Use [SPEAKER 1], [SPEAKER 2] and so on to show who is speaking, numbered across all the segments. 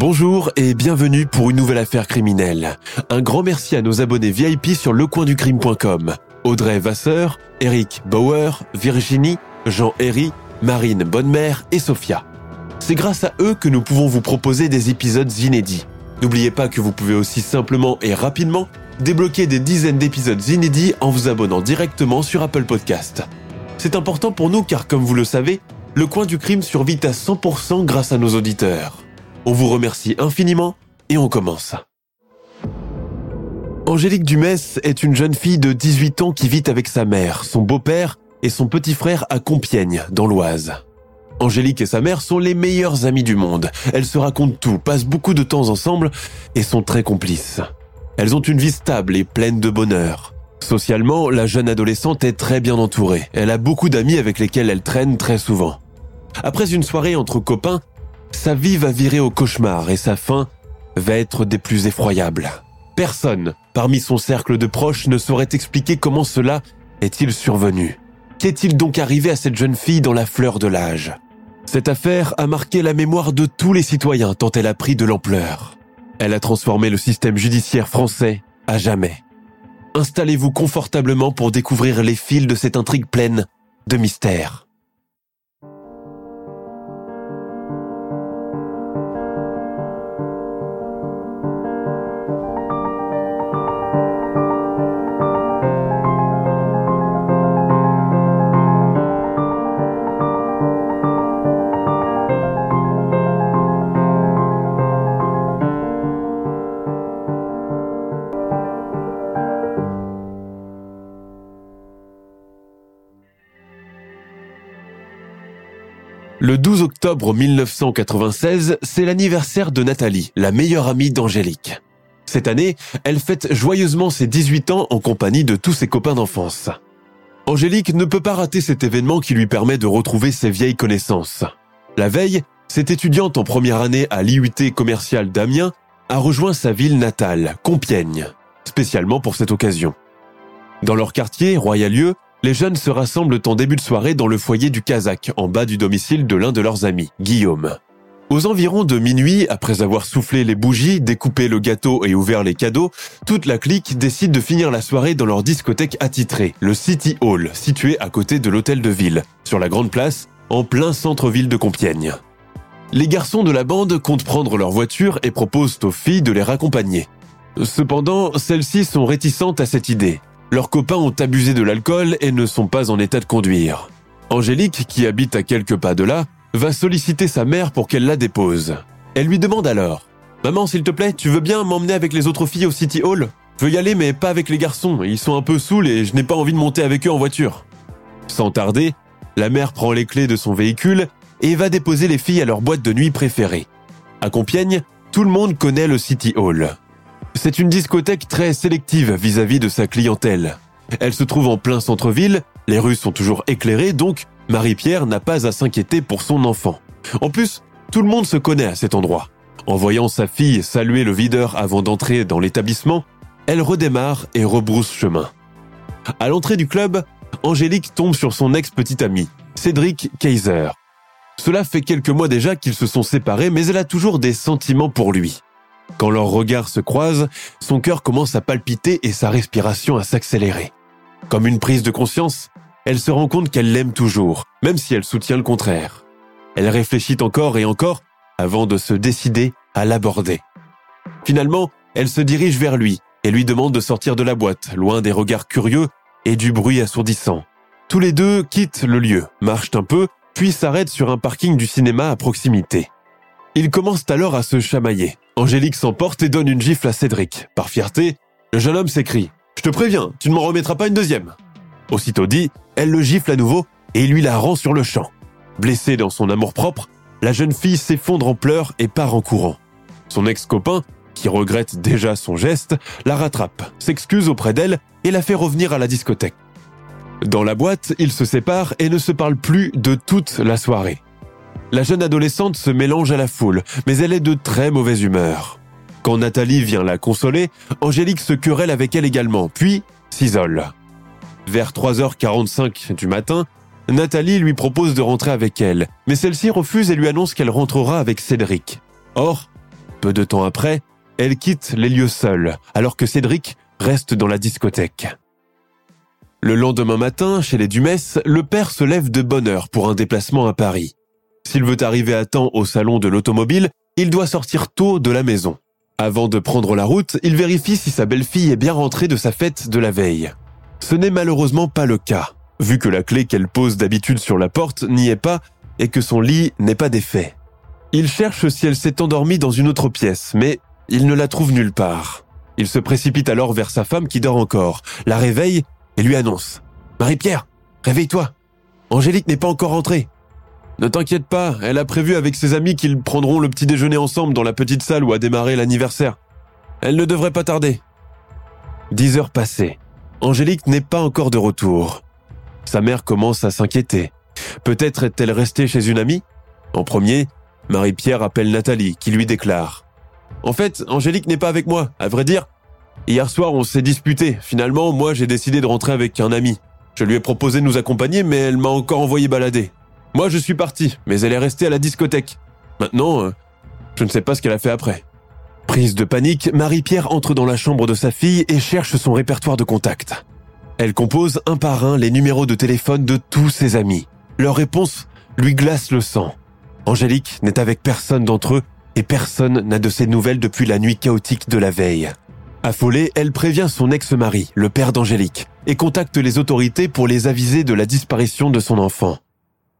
[SPEAKER 1] Bonjour et bienvenue pour une nouvelle affaire criminelle. Un grand merci à nos abonnés VIP sur lecoinducrime.com. Audrey Vasseur, Eric Bauer, Virginie, Jean Herry, Marine Bonnemère et Sophia. C'est grâce à eux que nous pouvons vous proposer des épisodes inédits. N'oubliez pas que vous pouvez aussi simplement et rapidement débloquer des dizaines d'épisodes inédits en vous abonnant directement sur Apple Podcast. C'est important pour nous car comme vous le savez, le coin du crime survit à 100% grâce à nos auditeurs. On vous remercie infiniment et on commence. Angélique Dumès est une jeune fille de 18 ans qui vit avec sa mère, son beau-père et son petit frère à Compiègne, dans l'Oise. Angélique et sa mère sont les meilleures amies du monde. Elles se racontent tout, passent beaucoup de temps ensemble et sont très complices. Elles ont une vie stable et pleine de bonheur. Socialement, la jeune adolescente est très bien entourée. Elle a beaucoup d'amis avec lesquels elle traîne très souvent. Après une soirée entre copains, sa vie va virer au cauchemar et sa fin va être des plus effroyables. Personne, parmi son cercle de proches, ne saurait expliquer comment cela est-il survenu. Qu'est-il donc arrivé à cette jeune fille dans la fleur de l'âge? Cette affaire a marqué la mémoire de tous les citoyens tant elle a pris de l'ampleur. Elle a transformé le système judiciaire français à jamais. Installez-vous confortablement pour découvrir les fils de cette intrigue pleine de mystères. Le 12 octobre 1996, c'est l'anniversaire de Nathalie, la meilleure amie d'Angélique. Cette année, elle fête joyeusement ses 18 ans en compagnie de tous ses copains d'enfance. Angélique ne peut pas rater cet événement qui lui permet de retrouver ses vieilles connaissances. La veille, cette étudiante en première année à l'IUT commercial d'Amiens a rejoint sa ville natale, Compiègne, spécialement pour cette occasion. Dans leur quartier, Royalieu, les jeunes se rassemblent en début de soirée dans le foyer du Kazakh, en bas du domicile de l'un de leurs amis, Guillaume. Aux environs de minuit, après avoir soufflé les bougies, découpé le gâteau et ouvert les cadeaux, toute la clique décide de finir la soirée dans leur discothèque attitrée, le City Hall, situé à côté de l'hôtel de ville, sur la grande place, en plein centre-ville de Compiègne. Les garçons de la bande comptent prendre leur voiture et proposent aux filles de les raccompagner. Cependant, celles-ci sont réticentes à cette idée. Leurs copains ont abusé de l'alcool et ne sont pas en état de conduire. Angélique, qui habite à quelques pas de là, va solliciter sa mère pour qu'elle la dépose. Elle lui demande alors Maman, s'il te plaît, tu veux bien m'emmener avec les autres filles au City Hall? Je veux y aller, mais pas avec les garçons. Ils sont un peu saouls et je n'ai pas envie de monter avec eux en voiture. Sans tarder, la mère prend les clés de son véhicule et va déposer les filles à leur boîte de nuit préférée. À Compiègne, tout le monde connaît le City Hall. C'est une discothèque très sélective vis-à-vis de sa clientèle. Elle se trouve en plein centre-ville, les rues sont toujours éclairées, donc Marie-Pierre n'a pas à s'inquiéter pour son enfant. En plus, tout le monde se connaît à cet endroit. En voyant sa fille saluer le videur avant d'entrer dans l'établissement, elle redémarre et rebrousse chemin. À l'entrée du club, Angélique tombe sur son ex-petit ami, Cédric Kaiser. Cela fait quelques mois déjà qu'ils se sont séparés, mais elle a toujours des sentiments pour lui. Quand leurs regards se croisent, son cœur commence à palpiter et sa respiration à s'accélérer. Comme une prise de conscience, elle se rend compte qu'elle l'aime toujours, même si elle soutient le contraire. Elle réfléchit encore et encore avant de se décider à l'aborder. Finalement, elle se dirige vers lui et lui demande de sortir de la boîte, loin des regards curieux et du bruit assourdissant. Tous les deux quittent le lieu, marchent un peu, puis s'arrêtent sur un parking du cinéma à proximité. Ils commencent alors à se chamailler. Angélique s'emporte et donne une gifle à Cédric. Par fierté, le jeune homme s'écrie Je te préviens, tu ne m'en remettras pas une deuxième. Aussitôt dit, elle le gifle à nouveau et lui la rend sur le champ. Blessée dans son amour-propre, la jeune fille s'effondre en pleurs et part en courant. Son ex-copain, qui regrette déjà son geste, la rattrape, s'excuse auprès d'elle et la fait revenir à la discothèque. Dans la boîte, ils se séparent et ne se parlent plus de toute la soirée. La jeune adolescente se mélange à la foule, mais elle est de très mauvaise humeur. Quand Nathalie vient la consoler, Angélique se querelle avec elle également, puis s'isole. Vers 3h45 du matin, Nathalie lui propose de rentrer avec elle, mais celle-ci refuse et lui annonce qu'elle rentrera avec Cédric. Or, peu de temps après, elle quitte les lieux seuls, alors que Cédric reste dans la discothèque. Le lendemain matin, chez les Dumès, le père se lève de bonne heure pour un déplacement à Paris. S'il veut arriver à temps au salon de l'automobile, il doit sortir tôt de la maison. Avant de prendre la route, il vérifie si sa belle-fille est bien rentrée de sa fête de la veille. Ce n'est malheureusement pas le cas vu que la clé qu'elle pose d'habitude sur la porte n'y est pas et que son lit n'est pas défait. Il cherche si elle s'est endormie dans une autre pièce, mais il ne la trouve nulle part. Il se précipite alors vers sa femme qui dort encore, la réveille et lui annonce ⁇ Marie-Pierre, réveille-toi Angélique n'est pas encore rentrée !⁇ Ne t'inquiète pas, elle a prévu avec ses amis qu'ils prendront le petit déjeuner ensemble dans la petite salle où a démarré l'anniversaire. Elle ne devrait pas tarder. Dix heures passées. Angélique n'est pas encore de retour. Sa mère commence à s'inquiéter. Peut-être est-elle restée chez une amie? En premier, Marie-Pierre appelle Nathalie, qui lui déclare ⁇ En fait, Angélique n'est pas avec moi, à vrai dire. Hier soir, on s'est disputé. Finalement, moi, j'ai décidé de rentrer avec un ami. Je lui ai proposé de nous accompagner, mais elle m'a encore envoyé balader. Moi, je suis parti, mais elle est restée à la discothèque. Maintenant, euh, je ne sais pas ce qu'elle a fait après. Prise de panique, Marie-Pierre entre dans la chambre de sa fille et cherche son répertoire de contacts. Elle compose un par un les numéros de téléphone de tous ses amis. Leur réponse lui glace le sang. Angélique n'est avec personne d'entre eux et personne n'a de ses nouvelles depuis la nuit chaotique de la veille. Affolée, elle prévient son ex-mari, le père d'Angélique, et contacte les autorités pour les aviser de la disparition de son enfant.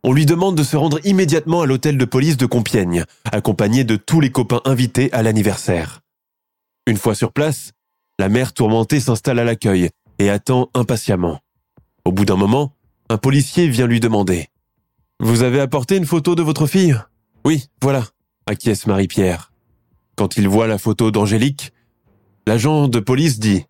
[SPEAKER 1] On lui demande de se rendre immédiatement à l'hôtel de police de Compiègne, accompagné de tous les copains invités à l'anniversaire. Une fois sur place, la mère tourmentée s'installe à l'accueil et attend impatiemment. Au bout d'un moment, un policier vient lui demander ⁇ Vous avez apporté une photo de votre fille ?⁇ Oui, voilà, acquiesce Marie-Pierre. Quand il voit la photo d'Angélique, l'agent de police dit ⁇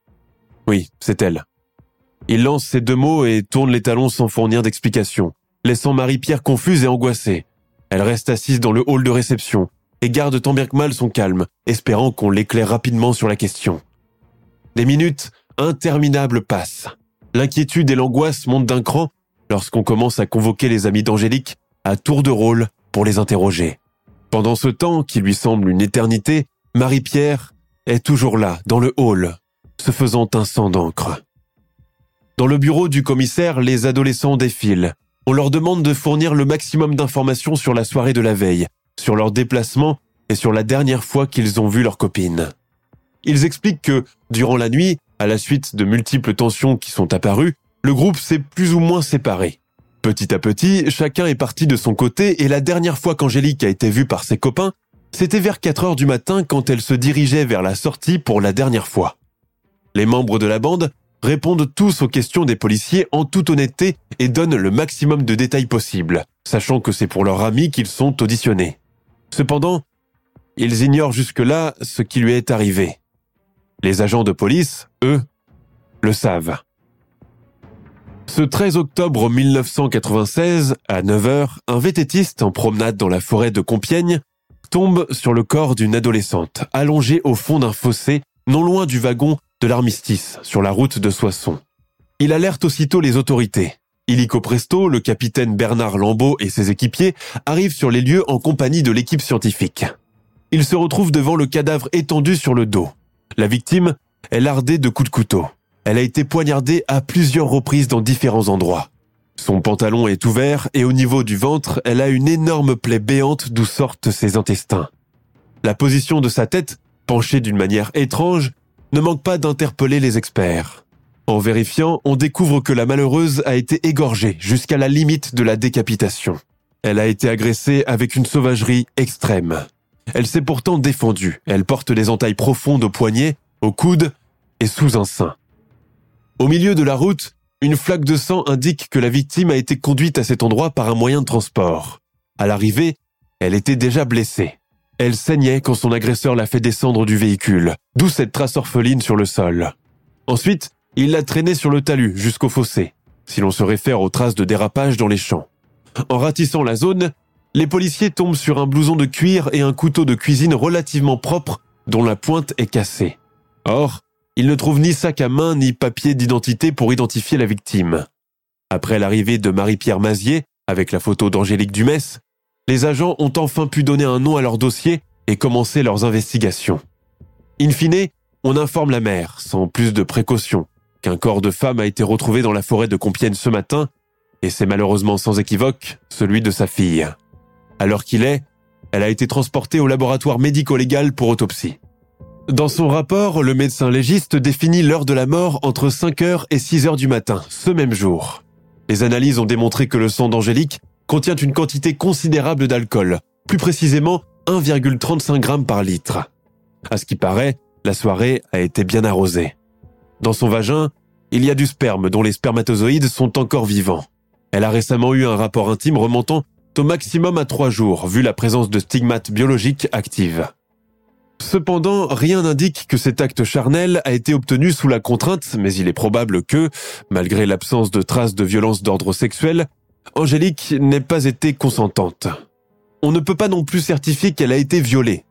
[SPEAKER 1] Oui, c'est elle ⁇ Il lance ces deux mots et tourne les talons sans fournir d'explication, laissant Marie-Pierre confuse et angoissée. Elle reste assise dans le hall de réception et garde tant bien que mal son calme, espérant qu'on l'éclaire rapidement sur la question. Les minutes interminable passe. L'inquiétude et l'angoisse montent d'un cran lorsqu'on commence à convoquer les amis d'Angélique à tour de rôle pour les interroger. Pendant ce temps, qui lui semble une éternité, Marie-Pierre est toujours là, dans le hall, se faisant un sang d'encre. Dans le bureau du commissaire, les adolescents défilent. On leur demande de fournir le maximum d'informations sur la soirée de la veille, sur leur déplacement et sur la dernière fois qu'ils ont vu leur copine. Ils expliquent que, durant la nuit, à la suite de multiples tensions qui sont apparues, le groupe s'est plus ou moins séparé. Petit à petit, chacun est parti de son côté et la dernière fois qu'Angélique a été vue par ses copains, c'était vers 4 heures du matin quand elle se dirigeait vers la sortie pour la dernière fois. Les membres de la bande répondent tous aux questions des policiers en toute honnêteté et donnent le maximum de détails possibles, sachant que c'est pour leurs amis qu'ils sont auditionnés. Cependant, ils ignorent jusque-là ce qui lui est arrivé. Les agents de police, eux, le savent. Ce 13 octobre 1996, à 9h, un vététiste en promenade dans la forêt de Compiègne tombe sur le corps d'une adolescente, allongée au fond d'un fossé, non loin du wagon de l'armistice, sur la route de Soissons. Il alerte aussitôt les autorités. Illico presto, le capitaine Bernard Lambeau et ses équipiers arrivent sur les lieux en compagnie de l'équipe scientifique. Ils se retrouvent devant le cadavre étendu sur le dos. La victime est lardée de coups de couteau. Elle a été poignardée à plusieurs reprises dans différents endroits. Son pantalon est ouvert et au niveau du ventre, elle a une énorme plaie béante d'où sortent ses intestins. La position de sa tête, penchée d'une manière étrange, ne manque pas d'interpeller les experts. En vérifiant, on découvre que la malheureuse a été égorgée jusqu'à la limite de la décapitation. Elle a été agressée avec une sauvagerie extrême. elle s'est pourtant défendue. Elle porte des entailles profondes au poignet, au coude et sous un sein. Au milieu de la route, une flaque de sang indique que la victime a été conduite à cet endroit par un moyen de transport. À l'arrivée, elle était déjà blessée. Elle saignait quand son agresseur l'a fait descendre du véhicule, d'où cette trace orpheline sur le sol. Ensuite, il l'a traînée sur le talus jusqu'au fossé, si l'on se réfère aux traces de dérapage dans les champs. En ratissant la zone, les policiers tombent sur un blouson de cuir et un couteau de cuisine relativement propre dont la pointe est cassée. Or, ils ne trouvent ni sac à main ni papier d'identité pour identifier la victime. Après l'arrivée de Marie-Pierre Mazier, avec la photo d'Angélique Dumès, les agents ont enfin pu donner un nom à leur dossier et commencer leurs investigations. In fine, on informe la mère, sans plus de précaution, qu'un corps de femme a été retrouvé dans la forêt de Compiègne ce matin, et c'est malheureusement sans équivoque celui de sa fille. Alors qu'il est, elle a été transportée au laboratoire médico-légal pour autopsie. Dans son rapport, le médecin légiste définit l'heure de la mort entre 5h et 6h du matin, ce même jour. Les analyses ont démontré que le sang d'Angélique contient une quantité considérable d'alcool, plus précisément 1,35 g par litre. À ce qui paraît, la soirée a été bien arrosée. Dans son vagin, il y a du sperme dont les spermatozoïdes sont encore vivants. Elle a récemment eu un rapport intime remontant au maximum à trois jours, vu la présence de stigmates biologiques actives. Cependant, rien n'indique que cet acte charnel a été obtenu sous la contrainte, mais il est probable que, malgré l'absence de traces de violence d'ordre sexuel, Angélique n'ait pas été consentante. On ne peut pas non plus certifier qu'elle a été violée.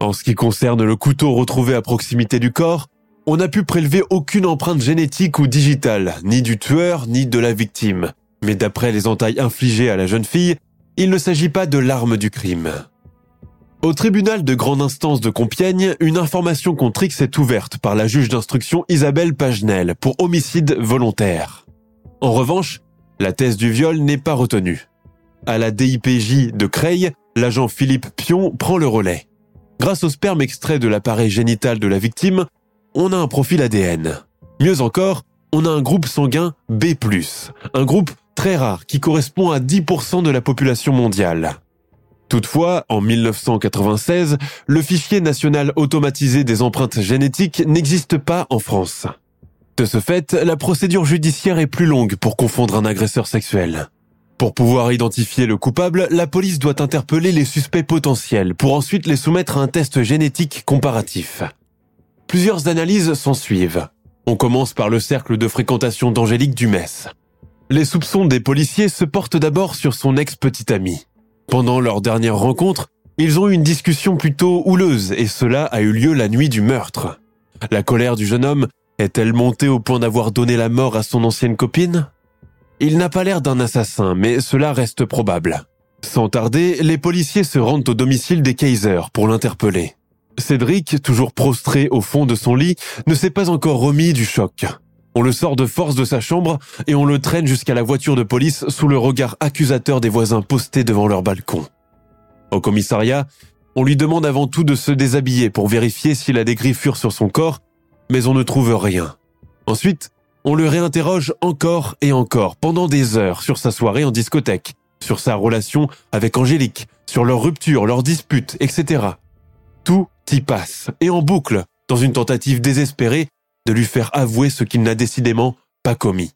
[SPEAKER 1] En ce qui concerne le couteau retrouvé à proximité du corps, on n'a pu prélever aucune empreinte génétique ou digitale, ni du tueur, ni de la victime. Mais d'après les entailles infligées à la jeune fille, il ne s'agit pas de l'arme du crime. Au tribunal de grande instance de Compiègne, une information contre X est ouverte par la juge d'instruction Isabelle Pagenel pour homicide volontaire. En revanche, la thèse du viol n'est pas retenue. À la DIPJ de Creil, l'agent Philippe Pion prend le relais. Grâce au sperme extrait de l'appareil génital de la victime, on a un profil ADN. Mieux encore, on a un groupe sanguin B+, un groupe très rare qui correspond à 10% de la population mondiale. Toutefois, en 1996, le fichier national automatisé des empreintes génétiques n'existe pas en France. De ce fait, la procédure judiciaire est plus longue pour confondre un agresseur sexuel. Pour pouvoir identifier le coupable, la police doit interpeller les suspects potentiels pour ensuite les soumettre à un test génétique comparatif. Plusieurs analyses s'en suivent. On commence par le cercle de fréquentation d'Angélique Dumès. Les soupçons des policiers se portent d'abord sur son ex-petite amie. Pendant leur dernière rencontre, ils ont eu une discussion plutôt houleuse et cela a eu lieu la nuit du meurtre. La colère du jeune homme est-elle montée au point d'avoir donné la mort à son ancienne copine? Il n'a pas l'air d'un assassin, mais cela reste probable. Sans tarder, les policiers se rendent au domicile des Kaiser pour l'interpeller. Cédric, toujours prostré au fond de son lit, ne s'est pas encore remis du choc. On le sort de force de sa chambre et on le traîne jusqu'à la voiture de police sous le regard accusateur des voisins postés devant leur balcon. Au commissariat, on lui demande avant tout de se déshabiller pour vérifier s'il a des griffures sur son corps mais on ne trouve rien. Ensuite, on le réinterroge encore et encore pendant des heures sur sa soirée en discothèque, sur sa relation avec Angélique, sur leur rupture, leurs disputes, etc. Tout y passe, et en boucle, dans une tentative désespérée de lui faire avouer ce qu'il n'a décidément pas commis.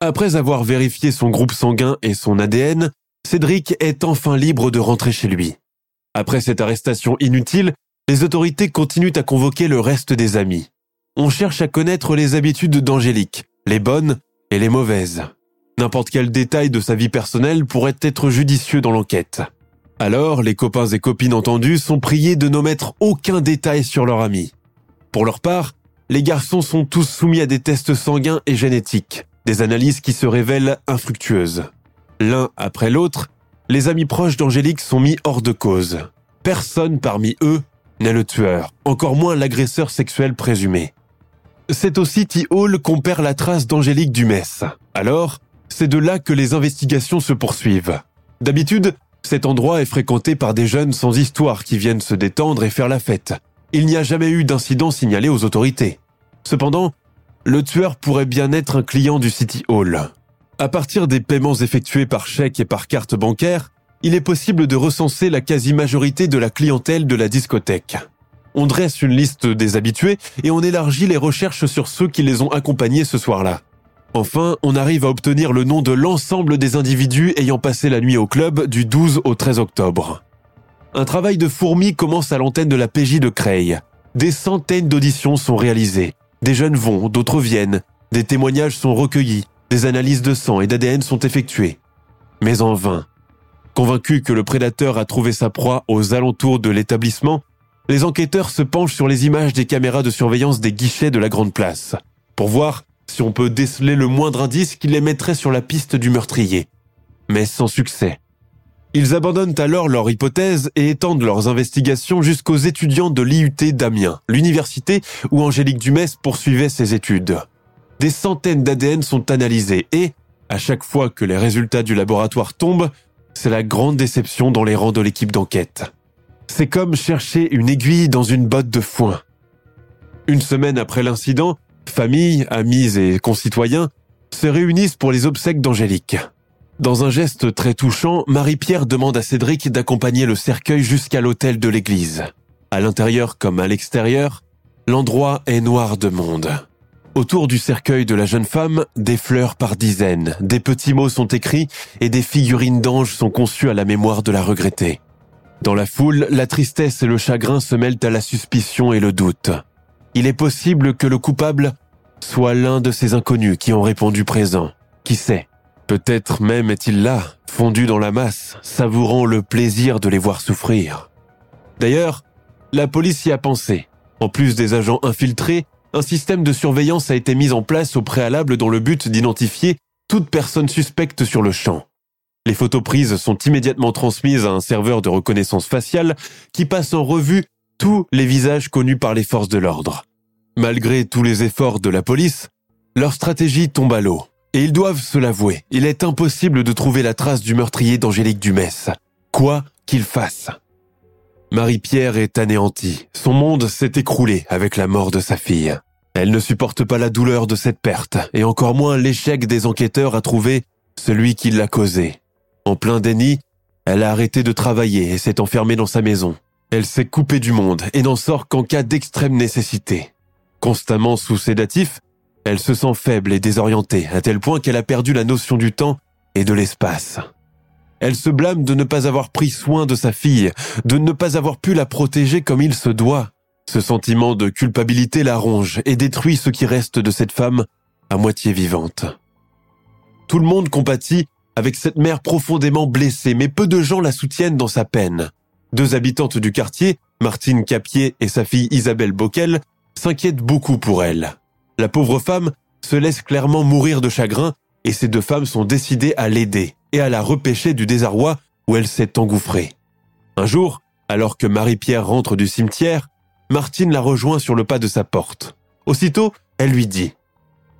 [SPEAKER 1] Après avoir vérifié son groupe sanguin et son ADN, Cédric est enfin libre de rentrer chez lui. Après cette arrestation inutile, les autorités continuent à convoquer le reste des amis on cherche à connaître les habitudes d'Angélique, les bonnes et les mauvaises. N'importe quel détail de sa vie personnelle pourrait être judicieux dans l'enquête. Alors, les copains et copines entendus sont priés de n'omettre aucun détail sur leur ami. Pour leur part, les garçons sont tous soumis à des tests sanguins et génétiques, des analyses qui se révèlent infructueuses. L'un après l'autre, les amis proches d'Angélique sont mis hors de cause. Personne parmi eux n'est le tueur, encore moins l'agresseur sexuel présumé. C'est au City Hall qu'on perd la trace d'Angélique Dumès. Alors, c'est de là que les investigations se poursuivent. D'habitude, cet endroit est fréquenté par des jeunes sans histoire qui viennent se détendre et faire la fête. Il n'y a jamais eu d'incident signalé aux autorités. Cependant, le tueur pourrait bien être un client du City Hall. À partir des paiements effectués par chèque et par carte bancaire, il est possible de recenser la quasi-majorité de la clientèle de la discothèque. On dresse une liste des habitués et on élargit les recherches sur ceux qui les ont accompagnés ce soir-là. Enfin, on arrive à obtenir le nom de l'ensemble des individus ayant passé la nuit au club du 12 au 13 octobre. Un travail de fourmi commence à l'antenne de la PJ de Creil. Des centaines d'auditions sont réalisées. Des jeunes vont, d'autres viennent. Des témoignages sont recueillis. Des analyses de sang et d'ADN sont effectuées. Mais en vain. Convaincus que le prédateur a trouvé sa proie aux alentours de l'établissement, les enquêteurs se penchent sur les images des caméras de surveillance des guichets de la Grande Place, pour voir si on peut déceler le moindre indice qui les mettrait sur la piste du meurtrier. Mais sans succès. Ils abandonnent alors leur hypothèse et étendent leurs investigations jusqu'aux étudiants de l'IUT d'Amiens, l'université où Angélique Dumès poursuivait ses études. Des centaines d'ADN sont analysés et, à chaque fois que les résultats du laboratoire tombent, c'est la grande déception dans les rangs de l'équipe d'enquête. C'est comme chercher une aiguille dans une botte de foin. Une semaine après l'incident, famille, amis et concitoyens se réunissent pour les obsèques d'Angélique. Dans un geste très touchant, Marie-Pierre demande à Cédric d'accompagner le cercueil jusqu'à l'hôtel de l'église. À l'intérieur comme à l'extérieur, l'endroit est noir de monde. Autour du cercueil de la jeune femme, des fleurs par dizaines, des petits mots sont écrits et des figurines d'anges sont conçues à la mémoire de la regrettée. Dans la foule, la tristesse et le chagrin se mêlent à la suspicion et le doute. Il est possible que le coupable soit l'un de ces inconnus qui ont répondu présent. Qui sait? Peut-être même est-il là, fondu dans la masse, savourant le plaisir de les voir souffrir. D'ailleurs, la police y a pensé. En plus des agents infiltrés, un système de surveillance a été mis en place au préalable dans le but d'identifier toute personne suspecte sur le champ. Les photos prises sont immédiatement transmises à un serveur de reconnaissance faciale qui passe en revue tous les visages connus par les forces de l'ordre. Malgré tous les efforts de la police, leur stratégie tombe à l'eau. Et ils doivent se l'avouer, il est impossible de trouver la trace du meurtrier d'Angélique Dumès, quoi qu'il fasse. Marie-Pierre est anéantie, son monde s'est écroulé avec la mort de sa fille. Elle ne supporte pas la douleur de cette perte, et encore moins l'échec des enquêteurs à trouver celui qui l'a causé. En plein déni, elle a arrêté de travailler et s'est enfermée dans sa maison. Elle s'est coupée du monde et n'en sort qu'en cas d'extrême nécessité. Constamment sous sédatif, elle se sent faible et désorientée, à tel point qu'elle a perdu la notion du temps et de l'espace. Elle se blâme de ne pas avoir pris soin de sa fille, de ne pas avoir pu la protéger comme il se doit. Ce sentiment de culpabilité la ronge et détruit ce qui reste de cette femme à moitié vivante. Tout le monde compatit avec cette mère profondément blessée, mais peu de gens la soutiennent dans sa peine. Deux habitantes du quartier, Martine Capier et sa fille Isabelle Bockel, s'inquiètent beaucoup pour elle. La pauvre femme se laisse clairement mourir de chagrin et ces deux femmes sont décidées à l'aider et à la repêcher du désarroi où elle s'est engouffrée. Un jour, alors que Marie-Pierre rentre du cimetière, Martine la rejoint sur le pas de sa porte. Aussitôt, elle lui dit ⁇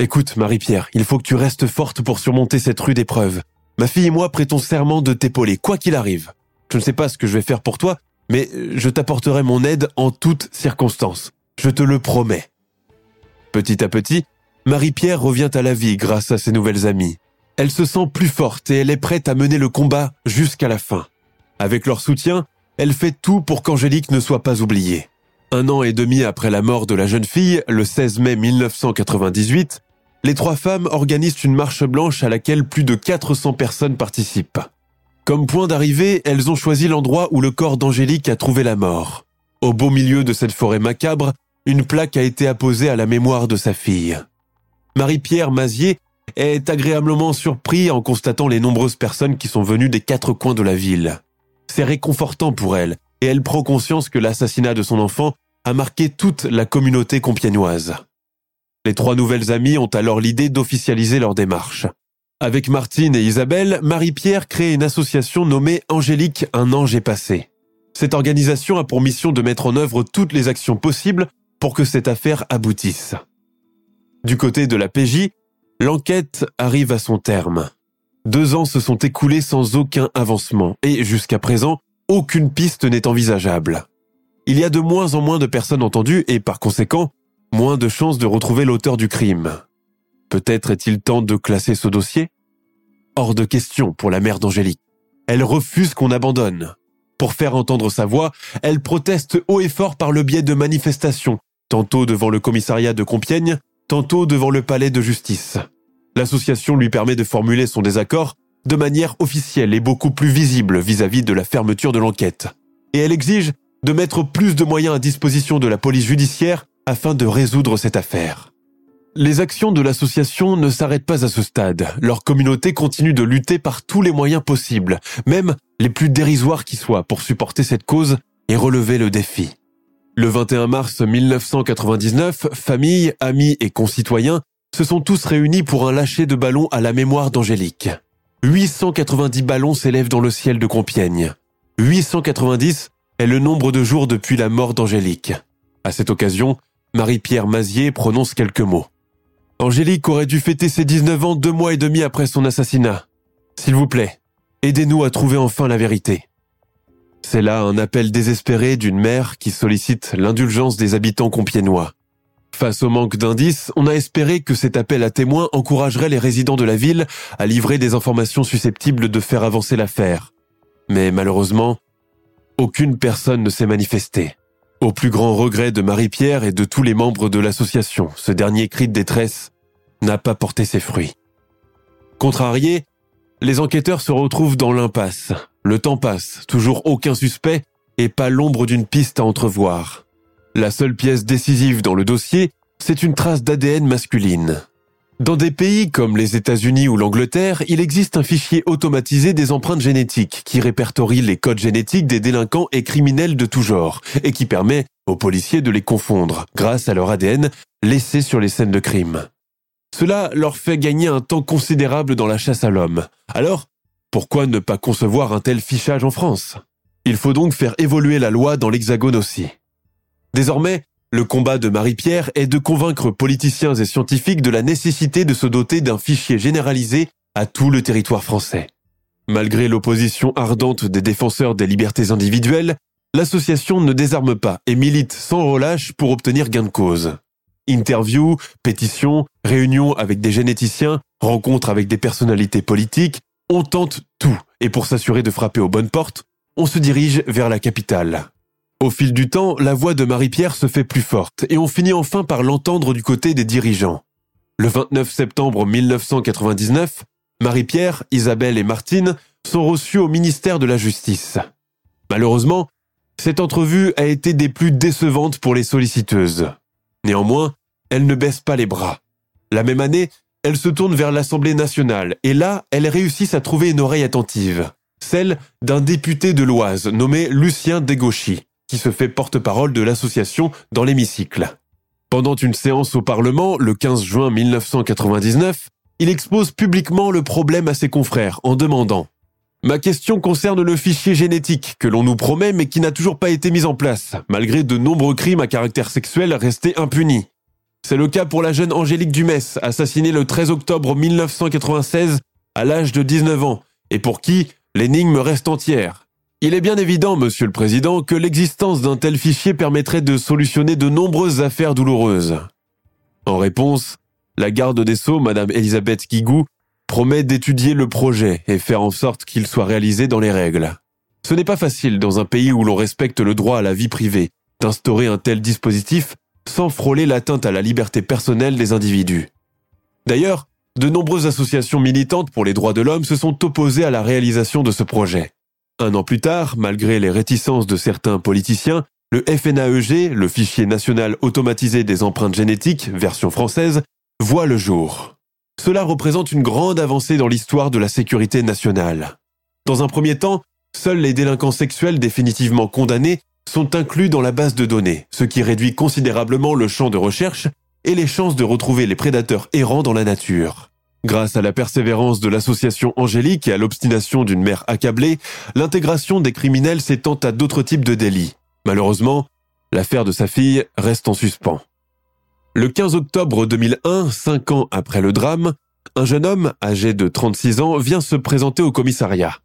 [SPEAKER 1] Écoute, Marie-Pierre, il faut que tu restes forte pour surmonter cette rude épreuve. Ma fille et moi prêtons serment de t'épauler, quoi qu'il arrive. Je ne sais pas ce que je vais faire pour toi, mais je t'apporterai mon aide en toutes circonstances. Je te le promets. Petit à petit, Marie-Pierre revient à la vie grâce à ses nouvelles amies. Elle se sent plus forte et elle est prête à mener le combat jusqu'à la fin. Avec leur soutien, elle fait tout pour qu'Angélique ne soit pas oubliée. Un an et demi après la mort de la jeune fille, le 16 mai 1998, les trois femmes organisent une marche blanche à laquelle plus de 400 personnes participent. Comme point d'arrivée, elles ont choisi l'endroit où le corps d'Angélique a trouvé la mort. Au beau milieu de cette forêt macabre, une plaque a été apposée à la mémoire de sa fille. Marie-Pierre Mazier est agréablement surpris en constatant les nombreuses personnes qui sont venues des quatre coins de la ville. C'est réconfortant pour elle, et elle prend conscience que l'assassinat de son enfant a marqué toute la communauté compiègnoise. Les trois nouvelles amies ont alors l'idée d'officialiser leur démarche. Avec Martine et Isabelle, Marie-Pierre crée une association nommée Angélique Un ange est passé. Cette organisation a pour mission de mettre en œuvre toutes les actions possibles pour que cette affaire aboutisse. Du côté de la PJ, l'enquête arrive à son terme. Deux ans se sont écoulés sans aucun avancement et jusqu'à présent, aucune piste n'est envisageable. Il y a de moins en moins de personnes entendues et par conséquent, moins de chances de retrouver l'auteur du crime. Peut-être est-il temps de classer ce dossier? Hors de question pour la mère d'Angélique. elle refuse qu'on abandonne. Pour faire entendre sa voix, elle proteste haut et fort par le biais de manifestations, tantôt devant le commissariat de Compiègne, tantôt devant le palais de justice. L'association lui permet de formuler son désaccord de manière officielle et beaucoup plus visible vis-à-vis de la fermeture de l'enquête. Et elle exige de mettre plus de moyens à disposition de la police judiciaire afin de résoudre cette affaire. Les actions de l'association ne s'arrêtent pas à ce stade. Leur communauté continue de lutter par tous les moyens possibles, même les plus dérisoires qui soient, pour supporter cette cause et relever le défi. Le 21 mars 1999, familles, amis et concitoyens se sont tous réunis pour un lâcher de ballons à la mémoire d'Angélique. 890 ballons s'élèvent dans le ciel de Compiègne. 890 est le nombre de jours depuis la mort d'Angélique. À cette occasion, Marie-Pierre Mazier prononce quelques mots. Angélique aurait dû fêter ses 19 ans deux mois et demi après son assassinat. S'il vous plaît, aidez-nous à trouver enfin la vérité. C'est là un appel désespéré d'une mère qui sollicite l'indulgence des habitants compiègnois. Face au manque d'indices, on a espéré que cet appel à témoins encouragerait les résidents de la ville à livrer des informations susceptibles de faire avancer l'affaire. Mais malheureusement, aucune personne ne s'est manifestée. Au plus grand regret de Marie-Pierre et de tous les membres de l'association, ce dernier cri de détresse n'a pas porté ses fruits. Contrariés, les enquêteurs se retrouvent dans l'impasse. Le temps passe, toujours aucun suspect et pas l'ombre d'une piste à entrevoir. La seule pièce décisive dans le dossier, c'est une trace d'ADN masculine. Dans des pays comme les États-Unis ou l'Angleterre, il existe un fichier automatisé des empreintes génétiques qui répertorie les codes génétiques des délinquants et criminels de tout genre et qui permet aux policiers de les confondre grâce à leur ADN laissé sur les scènes de crime. Cela leur fait gagner un temps considérable dans la chasse à l'homme. Alors, pourquoi ne pas concevoir un tel fichage en France? Il faut donc faire évoluer la loi dans l'Hexagone aussi. Désormais, le combat de Marie-Pierre est de convaincre politiciens et scientifiques de la nécessité de se doter d'un fichier généralisé à tout le territoire français. Malgré l'opposition ardente des défenseurs des libertés individuelles, l'association ne désarme pas et milite sans relâche pour obtenir gain de cause. Interviews, pétitions, réunions avec des généticiens, rencontres avec des personnalités politiques, on tente tout et pour s'assurer de frapper aux bonnes portes, on se dirige vers la capitale. Au fil du temps, la voix de Marie-Pierre se fait plus forte et on finit enfin par l'entendre du côté des dirigeants. Le 29 septembre 1999, Marie-Pierre, Isabelle et Martine sont reçues au ministère de la Justice. Malheureusement, cette entrevue a été des plus décevantes pour les solliciteuses. Néanmoins, elles ne baissent pas les bras. La même année, elles se tournent vers l'Assemblée nationale et là, elles réussissent à trouver une oreille attentive, celle d'un député de l'Oise nommé Lucien Degauchy qui se fait porte-parole de l'association dans l'hémicycle. Pendant une séance au Parlement, le 15 juin 1999, il expose publiquement le problème à ses confrères en demandant ⁇ Ma question concerne le fichier génétique que l'on nous promet mais qui n'a toujours pas été mis en place, malgré de nombreux crimes à caractère sexuel restés impunis. C'est le cas pour la jeune Angélique Dumès, assassinée le 13 octobre 1996 à l'âge de 19 ans, et pour qui l'énigme reste entière. Il est bien évident, Monsieur le Président, que l'existence d'un tel fichier permettrait de solutionner de nombreuses affaires douloureuses. En réponse, la garde des Sceaux, Madame Elisabeth Guigou, promet d'étudier le projet et faire en sorte qu'il soit réalisé dans les règles. Ce n'est pas facile dans un pays où l'on respecte le droit à la vie privée d'instaurer un tel dispositif sans frôler l'atteinte à la liberté personnelle des individus. D'ailleurs, de nombreuses associations militantes pour les droits de l'homme se sont opposées à la réalisation de ce projet. Un an plus tard, malgré les réticences de certains politiciens, le FNAEG, le fichier national automatisé des empreintes génétiques, version française, voit le jour. Cela représente une grande avancée dans l'histoire de la sécurité nationale. Dans un premier temps, seuls les délinquants sexuels définitivement condamnés sont inclus dans la base de données, ce qui réduit considérablement le champ de recherche et les chances de retrouver les prédateurs errants dans la nature. Grâce à la persévérance de l'association Angélique et à l'obstination d'une mère accablée, l'intégration des criminels s'étend à d'autres types de délits. Malheureusement, l'affaire de sa fille reste en suspens. Le 15 octobre 2001, cinq ans après le drame, un jeune homme, âgé de 36 ans, vient se présenter au commissariat.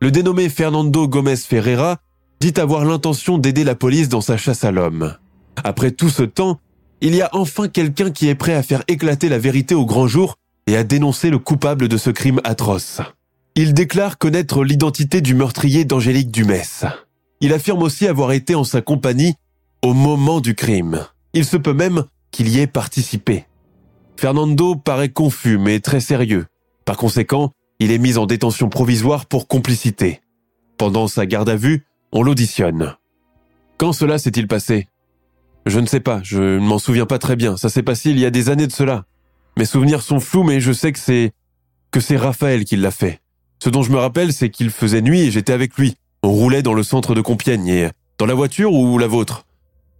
[SPEAKER 1] Le dénommé Fernando Gomez Ferreira dit avoir l'intention d'aider la police dans sa chasse à l'homme. Après tout ce temps, il y a enfin quelqu'un qui est prêt à faire éclater la vérité au grand jour et à dénoncer le coupable de ce crime atroce. Il déclare connaître l'identité du meurtrier d'Angélique Dumès. Il affirme aussi avoir été en sa compagnie au moment du crime. Il se peut même qu'il y ait participé. Fernando paraît confus mais très sérieux. Par conséquent, il est mis en détention provisoire pour complicité. Pendant sa garde à vue, on l'auditionne. Quand cela s'est-il passé? Je ne sais pas, je ne m'en souviens pas très bien, ça s'est passé il y a des années de cela. Mes souvenirs sont flous mais je sais que c'est que c'est Raphaël qui l'a fait. Ce dont je me rappelle, c'est qu'il faisait nuit et j'étais avec lui. On roulait dans le centre de Compiègne et dans la voiture ou la vôtre?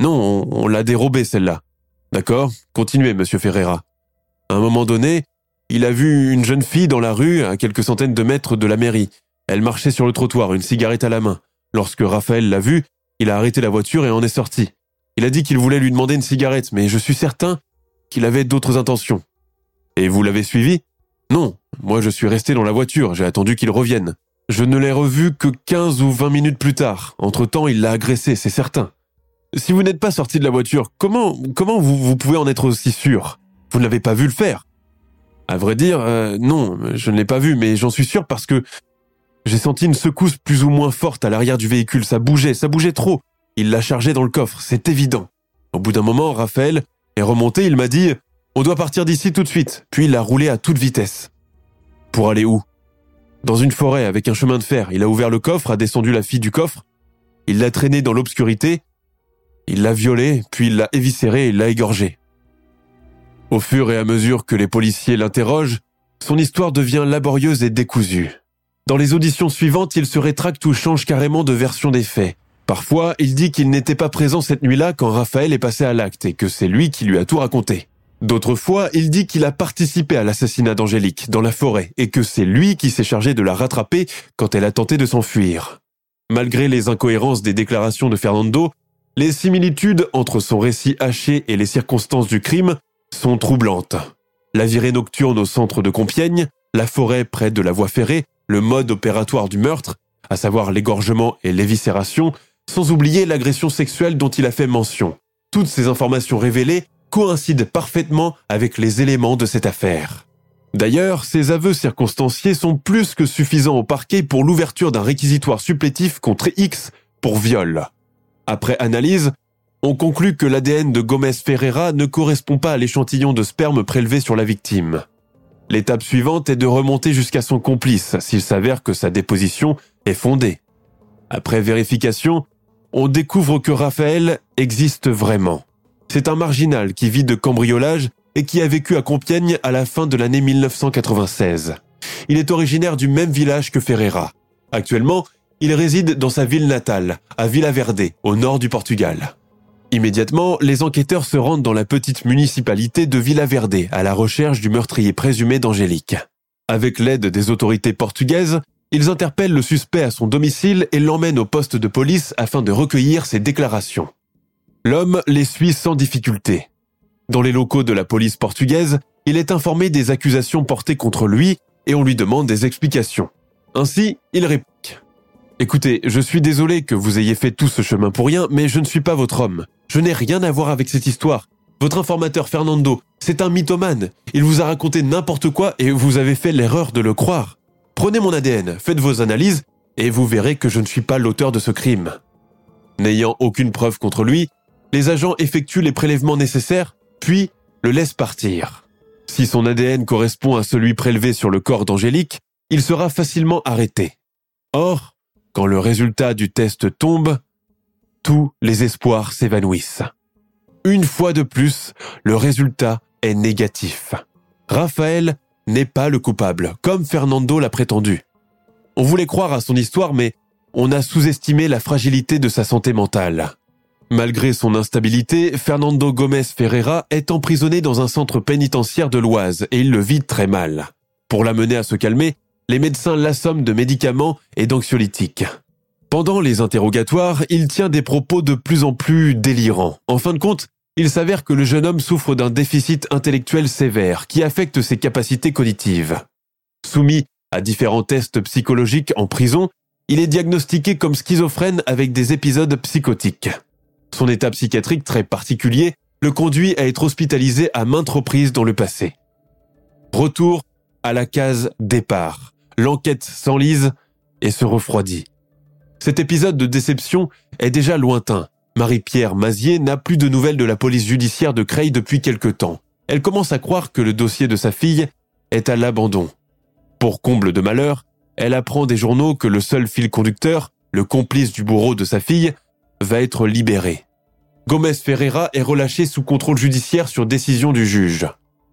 [SPEAKER 1] Non, on, l'a dérobée celle-là. D'accord? Continuez, monsieur Ferreira. À un moment donné, il a vu une jeune fille dans la rue à quelques centaines de mètres de la mairie. Elle marchait sur le trottoir, une cigarette à la main. Lorsque Raphaël l'a vue, il a arrêté la voiture et en est sorti. Il a dit qu'il voulait lui demander une cigarette, mais je suis certain qu'il avait d'autres intentions. Et vous l'avez suivi? Non, moi je suis resté dans la voiture, j'ai attendu qu'il revienne. Je ne l'ai revu que 15 ou 20 minutes plus tard. Entre-temps, il l'a agressé, c'est certain. Si vous n'êtes pas sorti de la voiture, comment, comment vous, pouvez en être aussi sûr? Vous ne l'avez pas vu le faire À vrai dire, euh, non, je ne l'ai pas vu, mais j'en suis sûr parce que j'ai senti une secousse plus ou moins forte à l'arrière du véhicule. Ça bougeait, ça bougeait trop. Il l'a chargé dans le coffre, c'est évident. Au bout d'un moment, Raphaël est remonté, il m'a dit On doit partir d'ici tout de suite. Puis il a roulé à toute vitesse. Pour aller où? Dans une forêt avec un chemin de fer. Il a ouvert le coffre, a descendu la fille du coffre. Il l'a traînée dans l'obscurité. Il l'a violée, puis il l'a éviscérée et l'a égorgée. Au fur et à mesure que les policiers l'interrogent, son histoire devient laborieuse et décousue. Dans les auditions suivantes, il se rétracte ou change carrément de version des faits. Parfois, il dit qu'il n'était pas présent cette nuit-là quand Raphaël est passé à l'acte et que c'est lui qui lui a tout raconté. D'autres fois, il dit qu'il a participé à l'assassinat d'Angélique dans la forêt et que c'est lui qui s'est chargé de la rattraper quand elle a tenté de s'enfuir. Malgré les incohérences des déclarations de Fernando, les similitudes entre son récit haché et les circonstances du crime sont troublantes. La virée nocturne au centre de Compiègne, la forêt près de la voie ferrée, le mode opératoire du meurtre, à savoir l'égorgement et l'éviscération, sans oublier l'agression sexuelle dont il a fait mention. Toutes ces informations révélées coïncide parfaitement avec les éléments de cette affaire. D'ailleurs, ces aveux circonstanciés sont plus que suffisants au parquet pour l'ouverture d'un réquisitoire supplétif contre X pour viol. Après analyse, on conclut que l'ADN de Gomez Ferreira ne correspond pas à l'échantillon de sperme prélevé sur la victime. L'étape suivante est de remonter jusqu'à son complice s'il s'avère que sa déposition est fondée. Après vérification, on découvre que Raphaël existe vraiment. C'est un marginal qui vit de cambriolage et qui a vécu à Compiègne à la fin de l'année 1996. Il est originaire du même village que Ferreira. Actuellement, il réside dans sa ville natale, à Verde, au nord du Portugal. Immédiatement, les enquêteurs se rendent dans la petite municipalité de Verde à la recherche du meurtrier présumé d'Angélique. Avec l'aide des autorités portugaises, ils interpellent le suspect à son domicile et l'emmènent au poste de police afin de recueillir ses déclarations. L'homme les suit sans difficulté. Dans les locaux de la police portugaise, il est informé des accusations portées contre lui et on lui demande des explications. Ainsi, il réplique. Écoutez, je suis désolé que vous ayez fait tout ce chemin pour rien, mais je ne suis pas votre homme. Je n'ai rien à voir avec cette histoire. Votre informateur Fernando, c'est un mythomane. Il vous a raconté n'importe quoi et vous avez fait l'erreur de le croire. Prenez mon ADN, faites vos analyses et vous verrez que je ne suis pas l'auteur de ce crime. N'ayant aucune preuve contre lui, les agents effectuent les prélèvements nécessaires, puis le laissent partir. Si son ADN correspond à celui prélevé sur le corps d'Angélique, il sera facilement arrêté. Or, quand le résultat du test tombe, tous les espoirs s'évanouissent. Une fois de plus, le résultat est négatif. Raphaël n'est pas le coupable, comme Fernando l'a prétendu. On voulait croire à son histoire, mais on a sous-estimé la fragilité de sa santé mentale. Malgré son instabilité, Fernando Gomez Ferreira est emprisonné dans un centre pénitentiaire de l'Oise et il le vit très mal. Pour l'amener à se calmer, les médecins l'assomment de médicaments et d'anxiolytiques. Pendant les interrogatoires, il tient des propos de plus en plus délirants. En fin de compte, il s'avère que le jeune homme souffre d'un déficit intellectuel sévère qui affecte ses capacités cognitives. Soumis à différents tests psychologiques en prison, il est diagnostiqué comme schizophrène avec des épisodes psychotiques. Son état psychiatrique très particulier le conduit à être hospitalisé à maintes reprises dans le passé. Retour à la case départ. l'enquête s'enlise et se refroidit. Cet épisode de déception est déjà lointain. Marie-Pierre Mazier n'a plus de nouvelles de la police judiciaire de Creil depuis quelque temps. Elle commence à croire que le dossier de sa fille est à l'abandon. Pour comble de malheur, elle apprend des journaux que le seul fil conducteur, le complice du bourreau de sa fille, va être libéré. Gomez Ferreira est relâché sous contrôle judiciaire sur décision du juge.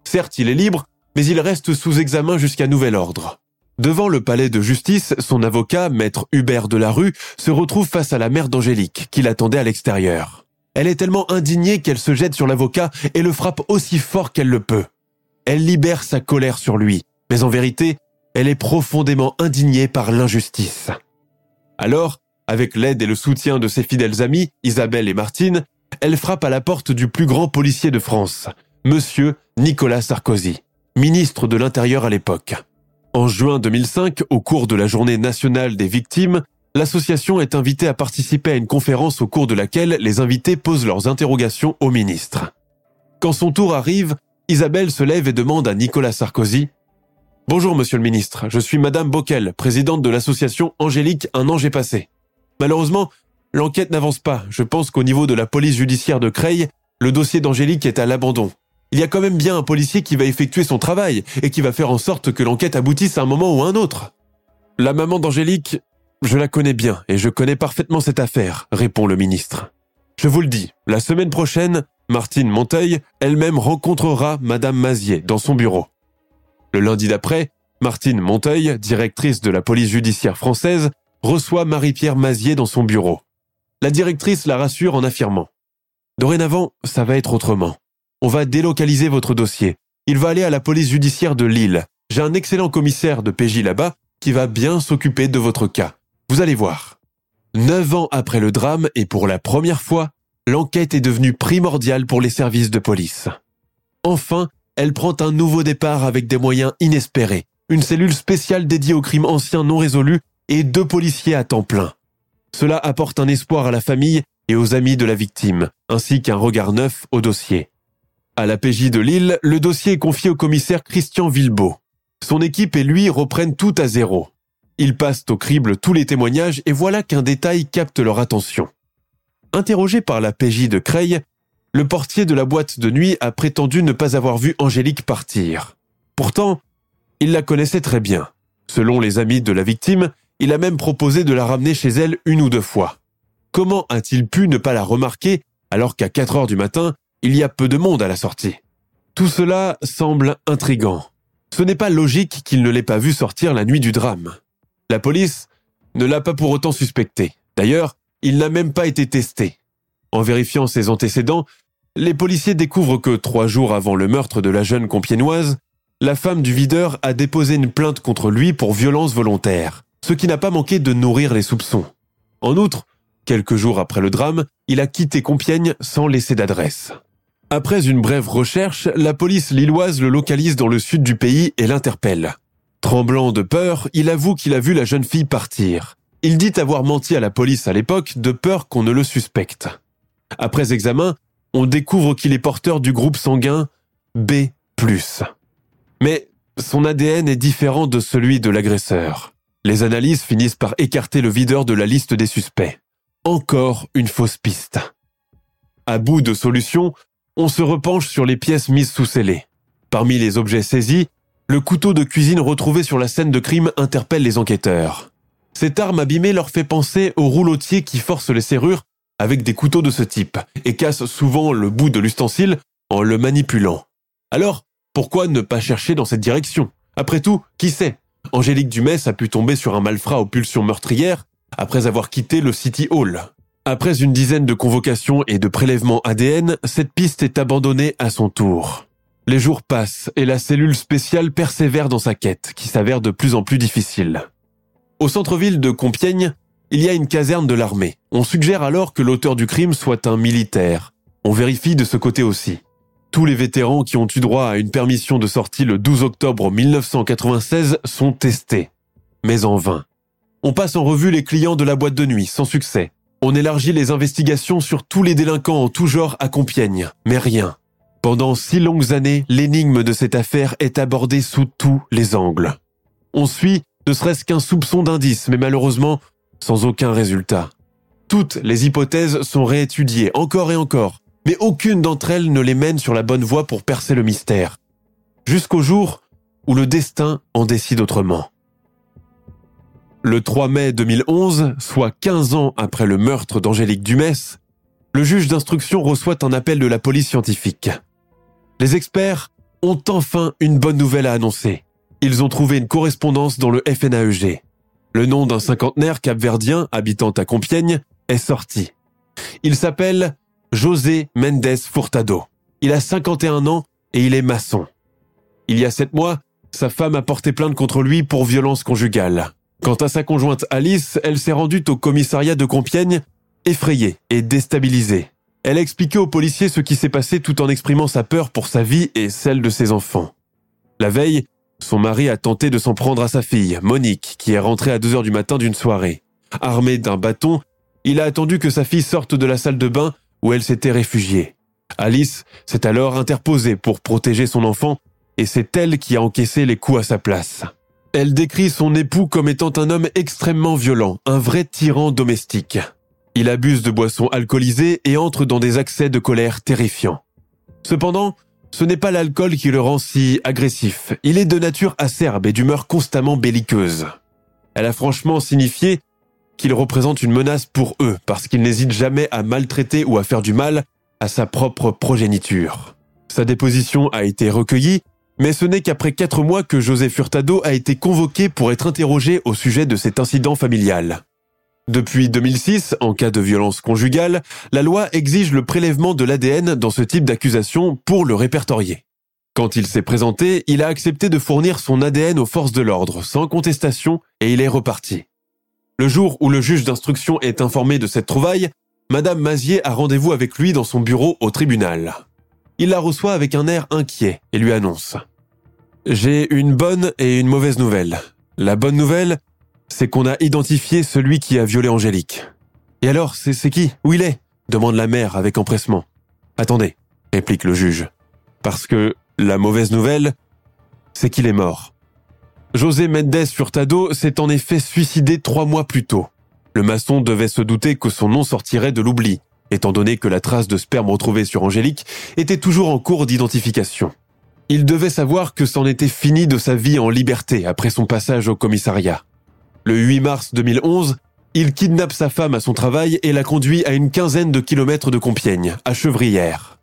[SPEAKER 1] Certes, il est libre, mais il reste sous examen jusqu'à nouvel ordre. Devant le palais de justice, son avocat, maître Hubert Delarue, se retrouve face à la mère d'Angélique, qui l'attendait à l'extérieur. Elle est tellement indignée qu'elle se jette sur l'avocat et le frappe aussi fort qu'elle le peut. Elle libère sa colère sur lui, mais en vérité, elle est profondément indignée par l'injustice. Alors, avec l'aide et le soutien de ses fidèles amis, Isabelle et Martine, elle frappe à la porte du plus grand policier de France, Monsieur Nicolas Sarkozy, ministre de l'Intérieur à l'époque. En juin 2005, au cours de la journée nationale des victimes, l'association est invitée à participer à une conférence au cours de laquelle les invités posent leurs interrogations au ministre. Quand son tour arrive, Isabelle se lève et demande à Nicolas Sarkozy Bonjour, monsieur le ministre, je suis madame Bockel, présidente de l'association Angélique Un an j'ai passé. Malheureusement, l'enquête n'avance pas. Je pense qu'au niveau de la police judiciaire de Creil, le dossier d'Angélique est à l'abandon. Il y a quand même bien un policier qui va effectuer son travail et qui va faire en sorte que l'enquête aboutisse à un moment ou à un autre. La maman d'Angélique, je la connais bien et je connais parfaitement cette affaire, répond le ministre. Je vous le dis, la semaine prochaine, Martine Monteuil elle-même rencontrera Madame Mazier dans son bureau. Le lundi d'après, Martine Monteuil, directrice de la police judiciaire française, reçoit Marie-Pierre Mazier dans son bureau. La directrice la rassure en affirmant Dorénavant, ça va être autrement. On va délocaliser votre dossier. Il va aller à la police judiciaire de Lille. J'ai un excellent commissaire de PJ là-bas qui va bien s'occuper de votre cas. Vous allez voir. Neuf ans après le drame et pour la première fois, l'enquête est devenue primordiale pour les services de police. Enfin, elle prend un nouveau départ avec des moyens inespérés, une cellule spéciale dédiée aux crimes anciens non résolus et deux policiers à temps plein. Cela apporte un espoir à la famille et aux amis de la victime, ainsi qu'un regard neuf au dossier. À la PJ de Lille, le dossier est confié au commissaire Christian Villebeau. Son équipe et lui reprennent tout à zéro. Ils passent au crible tous les témoignages et voilà qu'un détail capte leur attention. Interrogé par la PJ de Creil, le portier de la boîte de nuit a prétendu ne pas avoir vu Angélique partir. Pourtant, il la connaissait très bien. Selon les amis de la victime, il a même proposé de la ramener chez elle une ou deux fois. Comment a-t-il pu ne pas la remarquer alors qu'à 4 heures du matin, il y a peu de monde à la sortie? Tout cela semble intrigant. Ce n'est pas logique qu'il ne l'ait pas vu sortir la nuit du drame. La police ne l'a pas pour autant suspecté. D'ailleurs, il n'a même pas été testé. En vérifiant ses antécédents, les policiers découvrent que trois jours avant le meurtre de la jeune compiénoise, la femme du videur a déposé une plainte contre lui pour violence volontaire, ce qui n'a pas manqué de nourrir les soupçons. En outre, quelques jours après le drame, il a quitté Compiègne sans laisser d'adresse. Après une brève recherche, la police lilloise le localise dans le sud du pays et l'interpelle. Tremblant de peur, il avoue qu'il a vu la jeune fille partir. Il dit avoir menti à la police à l'époque de peur qu'on ne le suspecte. Après examen, on découvre qu'il est porteur du groupe sanguin B+. Mais son ADN est différent de celui de l'agresseur. Les analyses finissent par écarter le videur de la liste des suspects. Encore une fausse piste. À bout de solution, on se repenche sur les pièces mises sous scellé. Parmi les objets saisis, le couteau de cuisine retrouvé sur la scène de crime interpelle les enquêteurs. Cette arme abîmée leur fait penser aux roulotiers qui forcent les serrures avec des couteaux de ce type et cassent souvent le bout de l'ustensile en le manipulant. Alors, pourquoi ne pas chercher dans cette direction? Après tout, qui sait? Angélique Dumès a pu tomber sur un malfrat aux pulsions meurtrières après avoir quitté le City Hall. Après une dizaine de convocations et de prélèvements ADN, cette piste est abandonnée à son tour. Les jours passent et la cellule spéciale persévère dans sa quête, qui s'avère de plus en plus difficile. Au centre-ville de Compiègne, il y a une caserne de l'armée. On suggère alors que l'auteur du crime soit un militaire. On vérifie de ce côté aussi. Tous les vétérans qui ont eu droit à une permission de sortie le 12 octobre 1996 sont testés. Mais en vain. On passe en revue les clients de la boîte de nuit, sans succès. On élargit les investigations sur tous les délinquants en tout genre à Compiègne, mais rien. Pendant six longues années, l'énigme de cette affaire est abordée sous tous les angles. On suit ne serait-ce qu'un soupçon d'indice, mais malheureusement sans aucun résultat. Toutes les hypothèses sont réétudiées encore et encore, mais aucune d'entre elles ne les mène sur la bonne voie pour percer le mystère. Jusqu'au jour où le destin en décide autrement. Le 3 mai 2011, soit 15 ans après le meurtre d'Angélique Dumès, le juge d'instruction reçoit un appel de la police scientifique. Les experts ont enfin une bonne nouvelle à annoncer. Ils ont trouvé une correspondance dans le FNAEG. Le nom d'un cinquantenaire capverdien habitant à Compiègne est sorti. Il s'appelle José Mendes Furtado. Il a 51 ans et il est maçon. Il y a sept mois, sa femme a porté plainte contre lui pour violence conjugale. Quant à sa conjointe Alice, elle s'est rendue au commissariat de Compiègne, effrayée et déstabilisée. Elle a expliqué aux policiers ce qui s'est passé tout en exprimant sa peur pour sa vie et celle de ses enfants. La veille, son mari a tenté de s'en prendre à sa fille, Monique, qui est rentrée à 2 heures du matin d'une soirée. Armé d'un bâton, il a attendu que sa fille sorte de la salle de bain où elle s'était réfugiée. Alice s'est alors interposée pour protéger son enfant et c'est elle qui a encaissé les coups à sa place. Elle décrit son époux comme étant un homme extrêmement violent, un vrai tyran domestique. Il abuse de boissons alcoolisées et entre dans des accès de colère terrifiants. Cependant, ce n'est pas l'alcool qui le rend si agressif. Il est de nature acerbe et d'humeur constamment belliqueuse. Elle a franchement signifié qu'il représente une menace pour eux parce qu'il n'hésite jamais à maltraiter ou à faire du mal à sa propre progéniture. Sa déposition a été recueillie mais ce n'est qu'après quatre mois que José Furtado a été convoqué pour être interrogé au sujet de cet incident familial. Depuis 2006, en cas de violence conjugale, la loi exige le prélèvement de l'ADN dans ce type d'accusation pour le répertorier. Quand il s'est présenté, il a accepté de fournir son ADN aux forces de l'ordre, sans contestation, et il est reparti. Le jour où le juge d'instruction est informé de cette trouvaille, Madame Mazier a rendez-vous avec lui dans son bureau au tribunal il la reçoit avec un air inquiet et lui annonce ⁇ J'ai une bonne et une mauvaise nouvelle. La bonne nouvelle, c'est qu'on a identifié celui qui a violé Angélique. Et alors, c'est qui? Où il est? demande la mère avec empressement. Attendez, réplique le juge. Parce que la mauvaise nouvelle, c'est qu'il est mort. José Mendes Furtado s'est en effet suicidé trois mois plus tôt. Le maçon devait se douter que son nom sortirait de l'oubli, étant donné que la trace de sperme retrouvée sur Angélique était toujours en cours d'identification. Il devait savoir que c'en était fini de sa vie en liberté après son passage au commissariat. Le 8 mars 2011, il kidnappe sa femme à son travail et la conduit à une quinzaine de kilomètres de Compiègne, à Chevrières.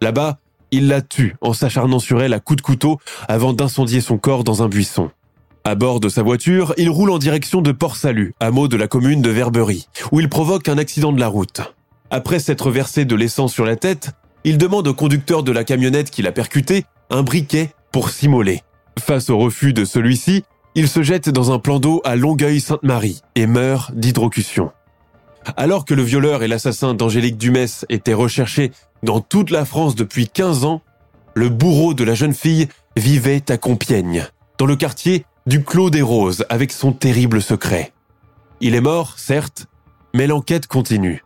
[SPEAKER 1] Là-bas, il la tue en s'acharnant sur elle à coups de couteau avant d'incendier son corps dans un buisson. À bord de sa voiture, il roule en direction de Port-Salut, hameau de la commune de Verberie, où il provoque un accident de la route. Après s'être versé de l'essence sur la tête, il demande au conducteur de la camionnette qui l'a percuté un briquet pour s'immoler. Face au refus de celui-ci, il se jette dans un plan d'eau à Longueuil-Sainte-Marie et meurt d'hydrocution. Alors que le violeur et l'assassin d'Angélique Dumès étaient recherchés dans toute la France depuis 15 ans, le bourreau de la jeune fille vivait à Compiègne, dans le quartier du Clos des Roses, avec son terrible secret. Il est mort, certes, mais l'enquête continue.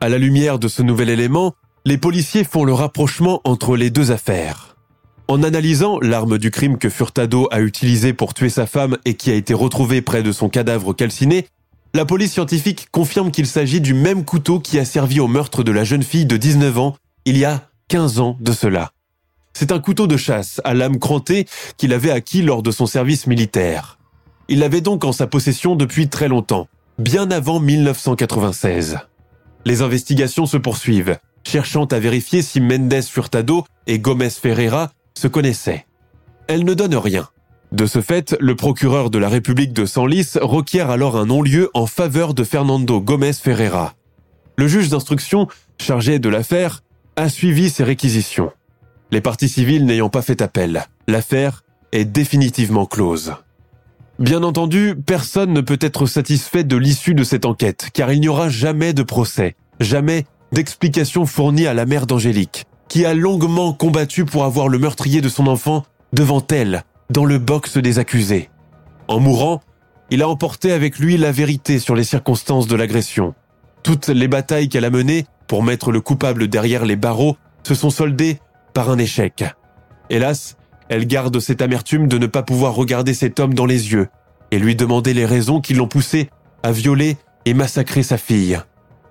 [SPEAKER 1] À la lumière de ce nouvel élément, les policiers font le rapprochement entre les deux affaires. En analysant l'arme du crime que Furtado a utilisée pour tuer sa femme et qui a été retrouvée près de son cadavre calciné, la police scientifique confirme qu'il s'agit du même couteau qui a servi au meurtre de la jeune fille de 19 ans il y a 15 ans de cela. C'est un couteau de chasse à lame crantée qu'il avait acquis lors de son service militaire. Il l'avait donc en sa possession depuis très longtemps, bien avant 1996. Les investigations se poursuivent, cherchant à vérifier si Mendes Furtado et Gomez Ferreira se connaissaient. Elles ne donnent rien. De ce fait, le procureur de la République de Senlis requiert alors un non-lieu en faveur de Fernando Gomez Ferreira. Le juge d'instruction, chargé de l'affaire, a suivi ces réquisitions. Les parties civiles n'ayant pas fait appel, l'affaire est définitivement close. Bien entendu, personne ne peut être satisfait de l'issue de cette enquête, car il n'y aura jamais de procès, jamais d'explication fournie à la mère d'Angélique, qui a longuement combattu pour avoir le meurtrier de son enfant devant elle, dans le box des accusés. En mourant, il a emporté avec lui la vérité sur les circonstances de l'agression. Toutes les batailles qu'elle a menées pour mettre le coupable derrière les barreaux se sont soldées par un échec. Hélas, elle garde cette amertume de ne pas pouvoir regarder cet homme dans les yeux et lui demander les raisons qui l'ont poussé à violer et massacrer sa fille.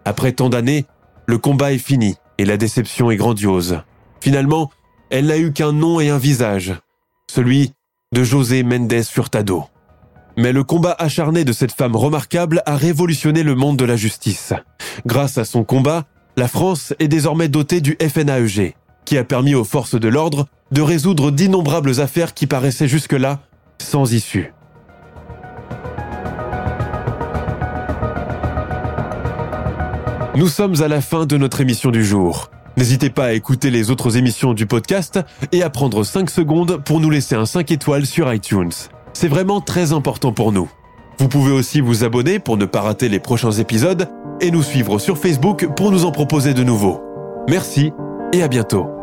[SPEAKER 1] Après tant d'années, le combat est fini et la déception est grandiose. Finalement, elle n'a eu qu'un nom et un visage, celui de José Méndez Furtado. Mais le combat acharné de cette femme remarquable a révolutionné le monde de la justice. Grâce à son combat, la France est désormais dotée du FNAEG, qui a permis aux forces de l'ordre de résoudre d'innombrables affaires qui paraissaient jusque-là sans issue. Nous sommes à la fin de notre émission du jour. N'hésitez pas à écouter les autres émissions du podcast et à prendre 5 secondes pour nous laisser un 5 étoiles sur iTunes. C'est vraiment très important pour nous. Vous pouvez aussi vous abonner pour ne pas rater les prochains épisodes et nous suivre sur Facebook pour nous en proposer de nouveaux. Merci et à bientôt.